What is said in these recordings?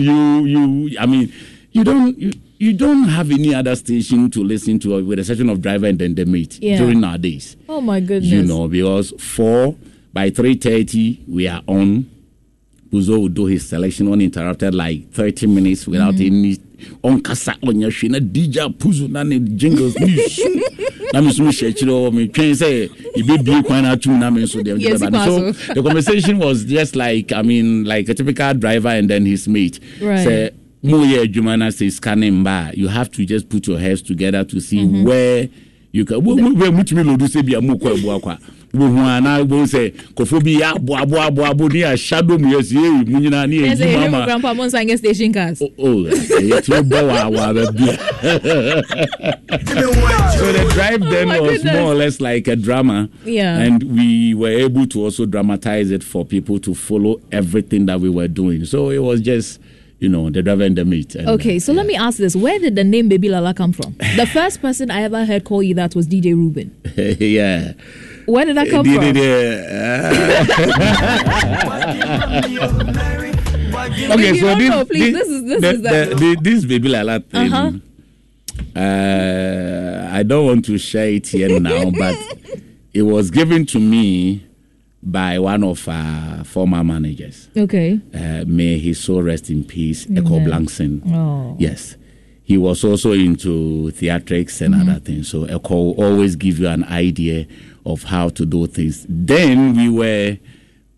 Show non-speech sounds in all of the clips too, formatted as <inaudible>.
you you I mean you don't you, you don't have any other station to listen to with a section of driver and then the mate Yeah. during our days. Oh my goodness. You know, because four by three thirty we are on. Buzo will do his selection uninterrupted like 30 minutes without Mm-hmm. any on kasa on your shina DJ Puzu na ne jingles. <laughs> na me so me share chiro me twen say e be bi kwan na tu na me so dem Yes, so Ikwaso. the conversation was just like I mean like a typical driver and then his mate. Right. Say mo ye adwuma na say scanning bar you have to just put your heads together to see Mm-hmm. where you can wo wo mutumi lodu say bia mo kwa ebo akwa wo hu ana wo say kofo bi ya bo abo abo abo ni a shadow mu yes ye mu nyina ni Yes, e hey, mama grandpa Monsa and get station cars. <laughs> oh ti bo wa wa ba bia so the drive then Oh was goodness. more or less like a drama Yeah. and we were able to also dramatize it for people to follow everything that we were doing so it was just you know the driver and the mate and, Okay, so uh, let me ask this: Where did the name Baby Lala come from? <laughs> The first person I ever heard call you that was DJ Ruben. <laughs> yeah Where did that come Did from? it, uh, okay, so this, know, please, this is- this the, is the- the, the, this baby lala thing. Uh-huh. uh, I don't want to share it here now, <laughs> but it was given to me by one of our former managers. Okay. Uh, may his soul rest in peace, Ekow. Blankson. Oh. Yes. He was also into theatrics and Mm-hmm. other things. So Ekow will always give you an idea of how to do things. Then we were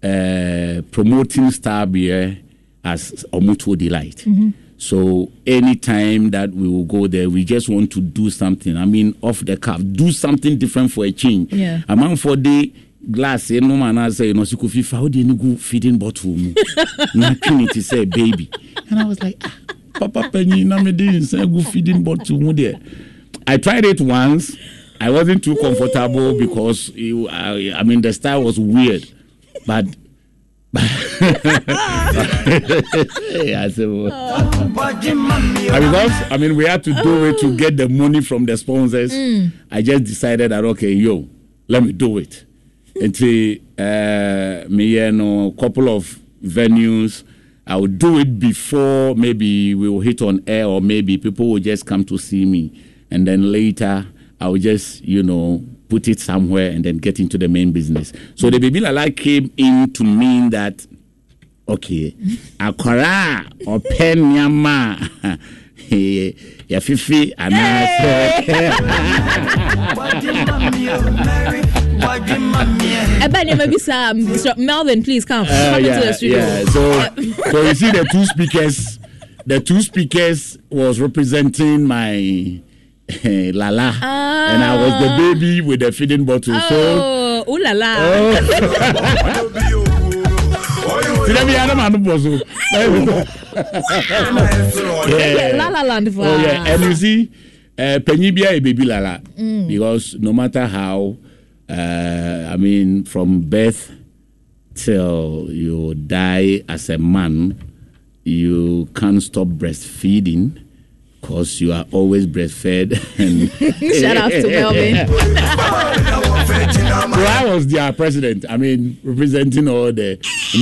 uh, promoting Star Beer as Omutuo Delight. Mm-hmm. So anytime that we will go there, we just want to do something. I mean, off the cuff, do something different for a change. Yeah. A man for the glass, know, man, I say, you know, if how do you go feeding bottle? mu? Na Trinity say baby. And I was like, ah, Papa Penny, na me dey go feeding bottle mu there. I tried it once. I wasn't too comfortable because it, I, I mean the style was weird, but. yeah, <laughs> so, because I mean we had to do it to get the money from the sponsors. I just decided that okay, yo, let me do it. Until uh, me, you know, couple of venues. I will do it before maybe we will hit on air, or maybe people will just come to see me, and then later I will just you know put it somewhere and then get into the main business. So the baby lala came in to mean that okay akwara ɔpɛ nneɛma a yɛfifi anaasɛ Eba name maybe Sam Mr. Melvin, please come. Uh, come into the studio. yeah. So, <laughs> so you see the two speakers. The two speakers was representing my eh, Lala, and I was the baby with the feeding bottle. So, Oh, ooh la la. <laughs> see, let me add them the bottle. Yeah, La La Land. Oh yeah, and you see, uh, Penny Bia a baby Lala because no matter how, uh, I mean, from birth till you die as a man, you can't stop breastfeeding because you are always breastfed. And <laughs> Shout out to Melvin. <laughs> so I was their president. I mean, representing all the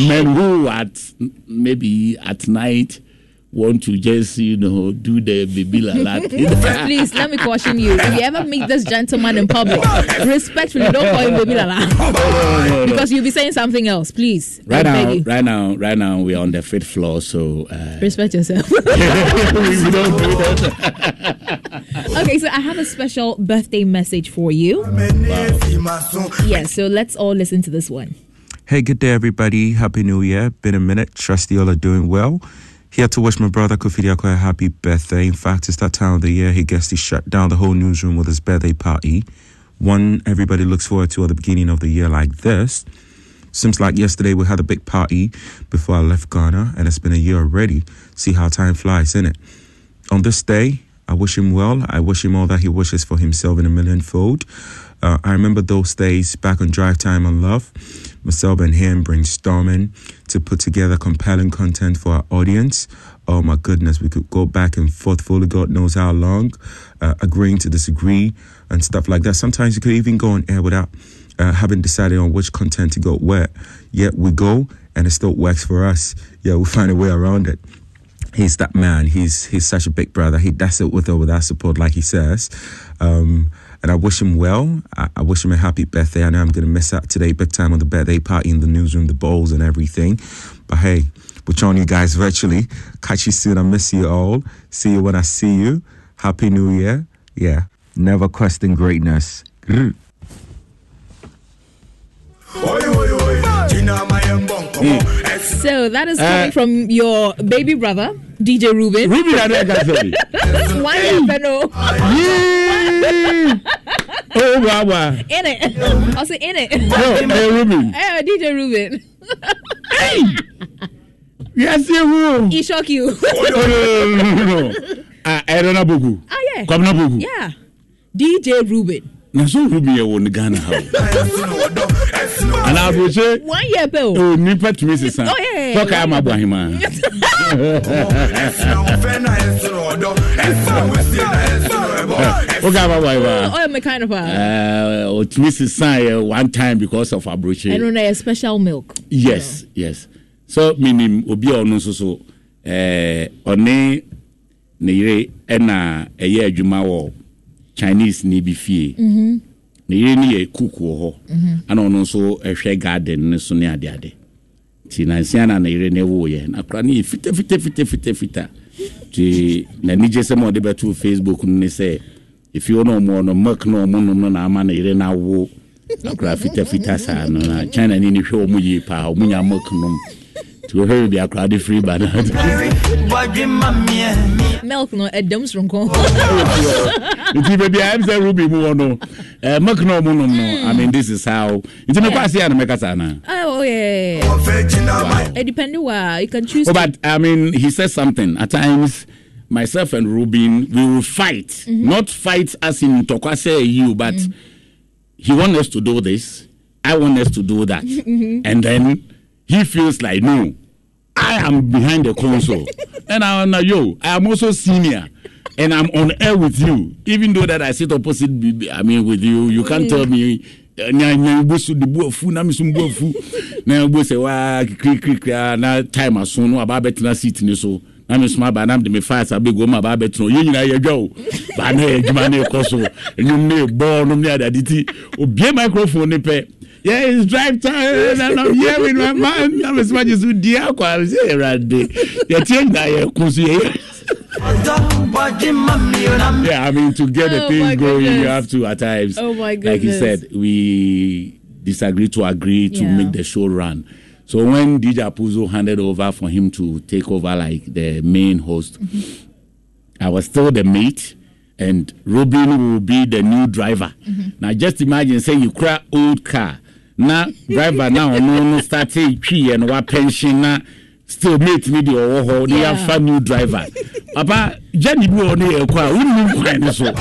men who at maybe at night want to just you know do the baby lala <laughs> thing. Please let me caution you. If you ever meet this gentleman in public, respectfully don't call him baby Lala. because you'll be saying something else. Please. Right now, you. right now, right now, we're on the fifth floor, so uh, Respect yourself. <laughs> we don't do that. <laughs> okay, so I have a special birthday message for you. Yeah, so let's all listen to this one. Hey, good day, everybody. Happy New Year. Been a minute. Trust you all are doing well. Here to wish my brother Kofi Diakwa a happy birthday. In fact, it's that time of the year he gets to shut down the whole newsroom with his birthday party. One everybody looks forward to at the beginning of the year like this. Seems like yesterday we had a big party before I left Ghana, and it's been a year already. See how time flies, innit? On this day, I wish him well. I wish him all that he wishes for himself in a millionfold. Uh, I remember those days back on Drive Time and Love, myself and him brainstorming to put together compelling content for our audience. Oh my goodness, we could go back and forth for God knows how long, uh, agreeing to disagree and stuff like that. Sometimes you could even go on air without uh, having decided on which content to go where. Yet we go and it still works for us. Yeah, we find a way around it. he's that man. He's he's such a big brother. He does it with or without support, like he says. Um, and I wish him well. I, I, wish him a happy birthday. I know I'm going to miss out today, big time on the birthday party in the newsroom, the bowls and everything. But hey, we're on you guys virtually. Catch you soon. I miss you all. See you when I see you. Happy New Year. Yeah. Never question greatness. Mm. So that is coming uh, from your baby brother, DJ Ruben. Ruben, I know One year. Yeah. Oh, wow, wow. In it. I'll say in it. No, <laughs> hey, Ruben. Hey, DJ Ruben. hey. Yes, you will. He shock you. oh, no, no, no, no, no. Uh, Erona Bogu. Ah, yeah. Kwabena Bogu. Yeah. DJ Ruben. Na so Ruben yɛ wɔ ne Ghana ha ana aburokye nipa tumi sisan tɔka ama bɔ ahima. o ka ama bɔ ahima. O yɛ me kind of a. o tumi sisan yɛ one time because of aburokye. ɛnu na yɛ special milk. yes yes so minim obi a ɔno nso so ɔne ne yere ɛna ɛyɛ adwuma wɔ chinese ne bi fie. Mm -hmm ne yere no yɛ cook wɔ hɔ ana ɔno nso hwɛ garden no so ne adeade nti nansia na ne yere no ɛwoyɛ na kora no yɛ fita fita fita fita. Fita nti n'ani gye sɛ ma ɔde bɛto facebook no ne sɛ ɛfie hɔ no ɔmo ɔno milk no ɔmo no na ama ne yere no awo akora fita fita saa no na. China ni ne hwɛ ɔmo yie paa ɔmo nya milk nom nti wɔhwɛ bi akora de firi ba milk no ɛdɛm soronko nti baabi a ɛm sɛ ruby mu wɔ no uh, milk no ɔmo nom no i mean this is how nti mekɔ ase a na mɛkasa na oh yeah it depending where you can choose oh, but i mean he says something at times myself and Ruben, we will fight. Mm-hmm. Not fight as in Tokwase you, but mm-hmm. he wants us to do this. I want us to do that. <laughs> Mm-hmm. And then he feels like, no, I am behind the console. <laughs> and I'm like, yo, I am also senior. And I'm on air with you. Even though that I sit opposite, I mean, with you, you can't tell me nya bo so de bo afu na me so bo afu na bo sɛ wa kiri kiri kiri na time aso no aba bɛtena seat ni so na aba na de me fa asa bego ma aba bɛtena yɛ nyinaa yɛ dwa o ba na yɛ adwuma na so enyim na ɛbɔ nom ne adade ti obie microphone ne pɛ yeah, it's drive time, and I'm here with my man. I'm as much as you dear. I'm saying, Randy, you're telling me, yeah, I mean, to get the oh thing going, you have to at times. Oh my goodness. Like you said, we disagree to agree to yeah. make the show run. So when DJ Puzo handed over for him to take over like the main host, mm-hmm. I was still the mate and Robin will be the new driver. Mm-hmm. Now just imagine say you cry old car na driver na ɔno no start twiiɛ no wapension na still mate ni deɛ ɔwɔ hɔ ne yɛafa new driver. Papa gyani bi wɔ ne yɛ kɔ a wonnim kwan no so.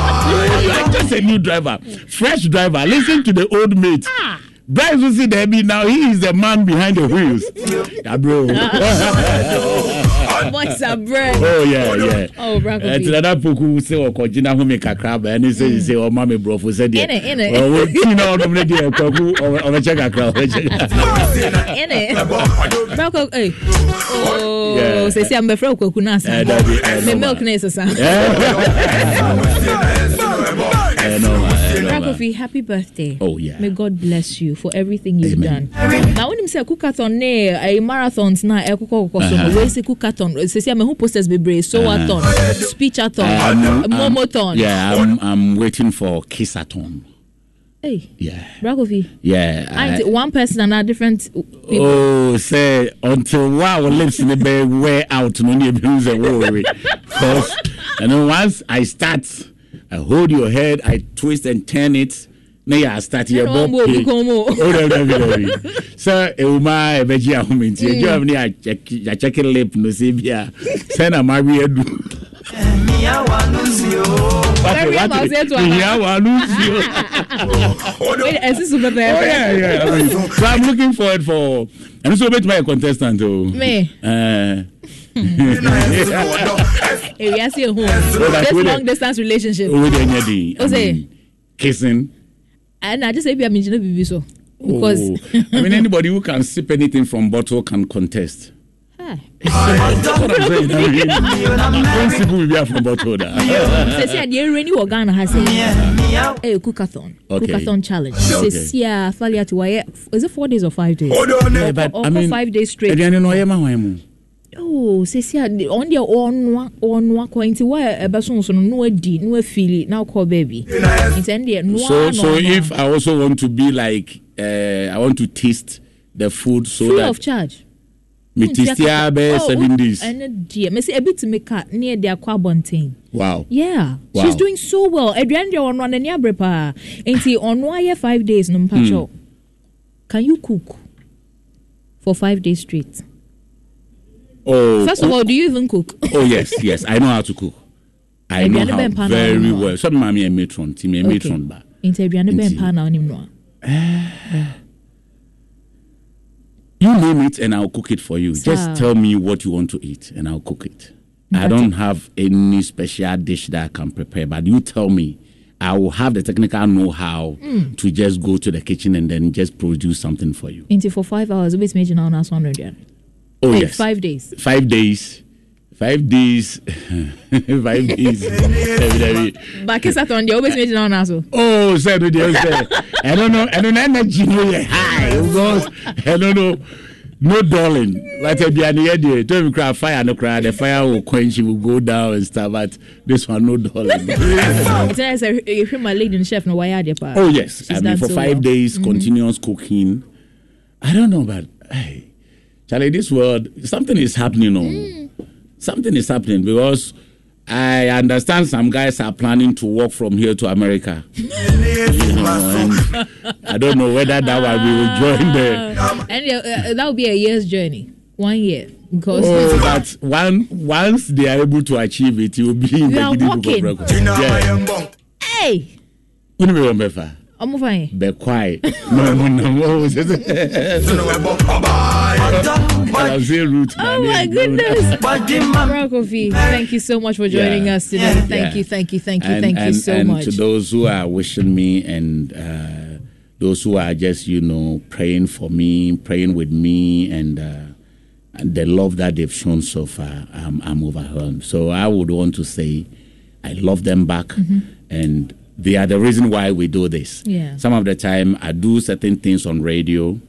Just a new driver. Fresh driver. Listen to the old mate. Ah. Bryce will see Debbie now. He is the man behind the wheels. Yeah, <laughs> bro. Voice a. Oh yeah, yeah. Oh. Uh, Till that poku say o kojina ho me kakra ba and say say o mama bro for say there. In it, in it. Oh, we know no me there poku o o check kakra. In it. Braco, eh. Oh, say say am be fra kwaku na sa. Me milk na isa sa. Kofi, happy birthday. Oh, yeah. May God bless you for everything you've Amen. done. Now, when you say cookathon, a marathons na, a cook so we say cookathon. Uh-huh. Say, I'm who posters be brave, so athon, uh-huh. speechathon, um, momothon. Yeah, I'm, I'm waiting for kissathon. Hey. Yeah. Bragovi. Yeah. I, one person and a different people. Oh, say until wow lips in the bed wear out no need to worry. Because and then once I start I hold your head, I twist and turn it. na yɛ start yɛ bɔ pay o de de de de sɛ ewuma ɛbɛgye ahome nti edwa mi ni akyɛke lip no se bi a sɛ na ma wi ìyá wa ló sí o. ẹsì sùn pẹpẹ. oh yeah yeah so i'm looking forward for ẹni sọ bẹ tuma yẹ contestant o. me. Uh, ewiase ehun this long distance relationship. owó de ẹnyẹ di. o say kissing. and i just say bi a mi jina bibi so. because oh, I mean anybody who can sip anything from bottle can contest. That's what I'm saying. I mean, principle will be from Botoda. sɛsi adeɛ ɛwura wɔ ghana ha sɛ ɛyɛ cookathon Okay. cookathon challenge. Okay. sɛsi a faliat wayɛ is it four days or five days? Yeah, but Or- I mean, five days straight. Aduane no ɔyɛ ma hwan mu? Oh sɛsi a de- ɔn deɛ ɔnoa ɔnoa kɔ nti wa ɛbɛso no no wadi na wafili na wokɔ baabi nti ɛn deɛ noa so so if i also want to be like uh, i want to taste the food so free that of charge me taste ya bɛyɛ Oh, seven wo- days ɛno deɛ mɛsɛ ebi tumi ka ne yɛ de akɔ abɔnten. Wow. Yeah. Wow. she's doing so well. Aduane deɛ ɔnoa n'ani abere paa. Nti ɔnoa yɛ five days no mpakyɛw can you cook for five days straight? Oh first of all do you even cook? Oh yes yes. I know how to cook. I know how very well. so maame yɛ matron. Ti mi yɛ matron ba. Nti aduane bɛn paa na ɔnim noa you name it and i'll cook it for you. Sir. just tell me what you want to eat and i'll cook it. I don't have any special dish that i can prepare but you tell me. I will have the technical know-how hmm. to just go to the kitchen and then just produce something for you. nti for five hours agyina wo no aso ano aduane Oh Hey, yes, five days. Five days five days. <laughs> Five days. Dabi, dabi. bakesathon deɛ wobɛtumi agyina wo no aso oh sɛ no deɛ sɛ ɛno no ɛno no energy no yɛ high because ɛno no no darling. But aduane yɛ deɛ tell me cry fire no cry the fire will quench will go down and stuff but this one no darling. Nti na sɛ yɛhwɛ ma lady chef no wayɛ adeɛ paa oh yes. She's I mean for so five well. Mm-hmm. days continuous cooking. I don't know but hey Charlie this world something is happening oh. Mm. Something is happening because I understand some guys are planning to walk from here to America. You know, I don't know whether that one we will join the. <laughs> and uh, that will be a year's journey one year because Oh, but one once they are able to achieve it, you will be in You the are Guinness Book walking. of Records. Yeah. hey me one befa? ɔmo fa yɛ Be quiet. No, no, no. <laughs> Oh, say- say- I'm saying root. Oh my goodness. Bro Kofi, thank you so much for joining Yeah. us today. Thank Yeah. you, thank you, thank you, and, thank and, you so and much. to those who are wishing me and uh, those who are just you know praying for me, praying with me, and, uh, and the love that they've shown so far, I'm, I'm overwhelmed. So I would want to say, I love them back, and they are the reason why we do this. Yeah. Some of the time, I do certain things on radio.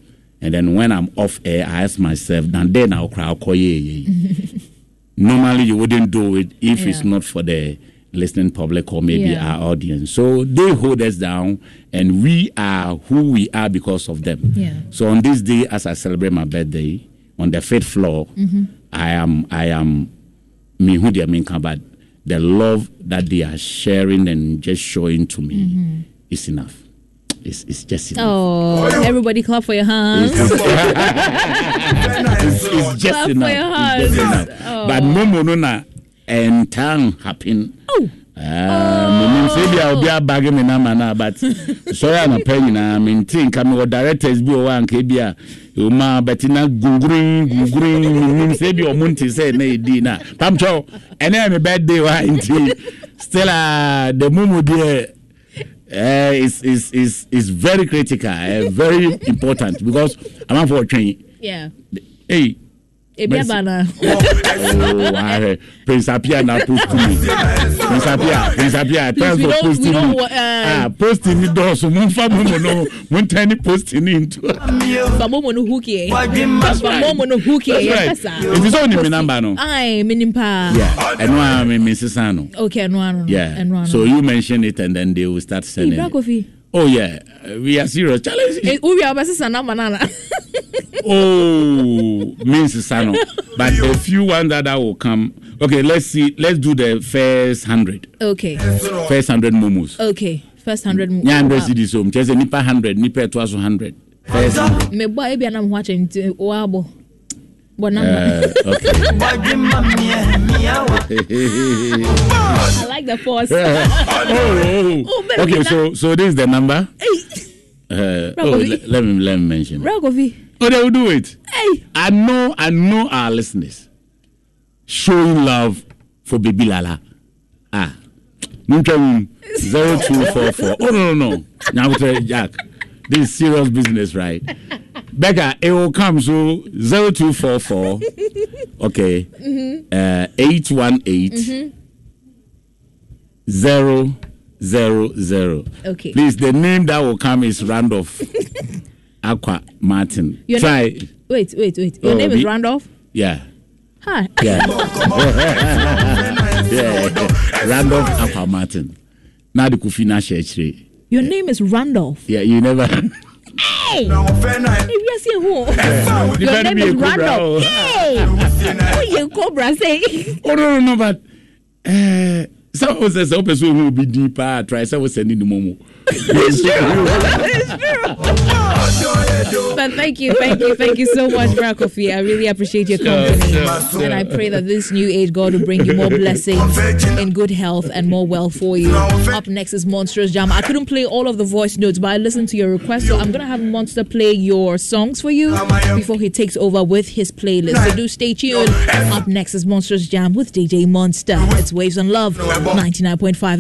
And then when I'm off air, I ask myself, and then I'll cry, I'll call you <laughs> normally you wouldn't do it if it's not for the listening public or maybe Yeah. our audience. So they hold us down and we are who we are because of them. Yeah. So on this day as I celebrate my birthday on the fifth floor, Mm-hmm. I am I am me who they mean but the love that they are sharing and just showing to me Mm-hmm. is enough. It's, it's just enough. Oh, everybody clap for your hands. It's, it's just Clap for enough. your It's just hands. enough. But Momo no na and town happen. Oh. Ah, menim sɛ bia obi abage me nama no a but sɔre anɔpa nyinaa mente nka mewɔ directors bi wɔ hɔ a nka bi a ɛwɔma bɛte na gugurin gugurin menim sɛ bi ɔmo nte sɛ na ɛdi no a pamkyɛw ɛne ɛ me birthday wɔ ha nti still uh, the momo deɛ uh, is, is, is, is very critical uh, very <laughs> important because amanfoɔ ɔtwɛn yeah. hey Ebi Mercy. aba na. Oh, I, Prince Apia na post to me. Prince Apia, Prince Apia, Please, thanks we for don't- posting we don't me. wa- uh, ah, posting me doors. So, mun fa mo no, mun tiny posting into. Fa momo no hook ye. That's Fa right. momo no hook ye. That's Yes, right. sir. It is only me number no. Ai, minim pa. Yeah, and why I'm in Sisano. Okay, no, no, no. Yeah. no, no. So you mention it, and then they will start Hey, sending. Bra it. Kofi. Oh yeah, uh, we are serious. Challenge. Eh, Uri abasisa na banana. Oh, means Sisano. But a few ones that, that will come. Okay, let's see. Let's do the first hundred. Okay, First hundred momos. okay. First hundred. mo- nya hundred Wow. cedis o kyerɛ sɛ nipa hundred nipa ɛtoa so hundred first hundred mebɔ a ebia na mo akyɛ nti wabɔ bɔ na uh, okay I like the force. <laughs> oh, Oh, oh. baby, okay so so this is the number uh, oh, we- le- let me let me mention Bra Oh they will do it. Hey, I know I know our listeners showing love for baby Lala. Ah. Muntwa zero two four four. Oh no no no. Now Jack. This is serious business right? Becca, it will come so 0244 okay. Mm-hmm. uh 818 mm-hmm. zero zero zero. Okay. Please, the name that will come is Randolph Aqua Martin. Your Try. Name, wait, wait, wait. Your oh, name is Randolph. Yeah. Hi. Yeah. <laughs> yeah. Randolph Aqua Martin. Now the Kufina Shechre. Your name is Randolph. Yeah, you never. Hey! Yes, you who? <laughs> Your name is Randolph. Hey! Who you cobra say? <laughs> Oh no no no, but. Uh, someone says some person will be deeper try someone sending the momo but thank you thank you thank you so much Bra Kofi I really appreciate your company. sure, sure, and I pray that this new age God will bring you more blessings and good health and more wealth for you. Up next is Monstrous Jam. I couldn't play all of the voice notes but I listened to your request so I'm gonna have Monster play your songs for you before he takes over with his playlist. So do stay tuned. Up next is Monstrous Jam with DJ Monster. It's Waves on Love 99.5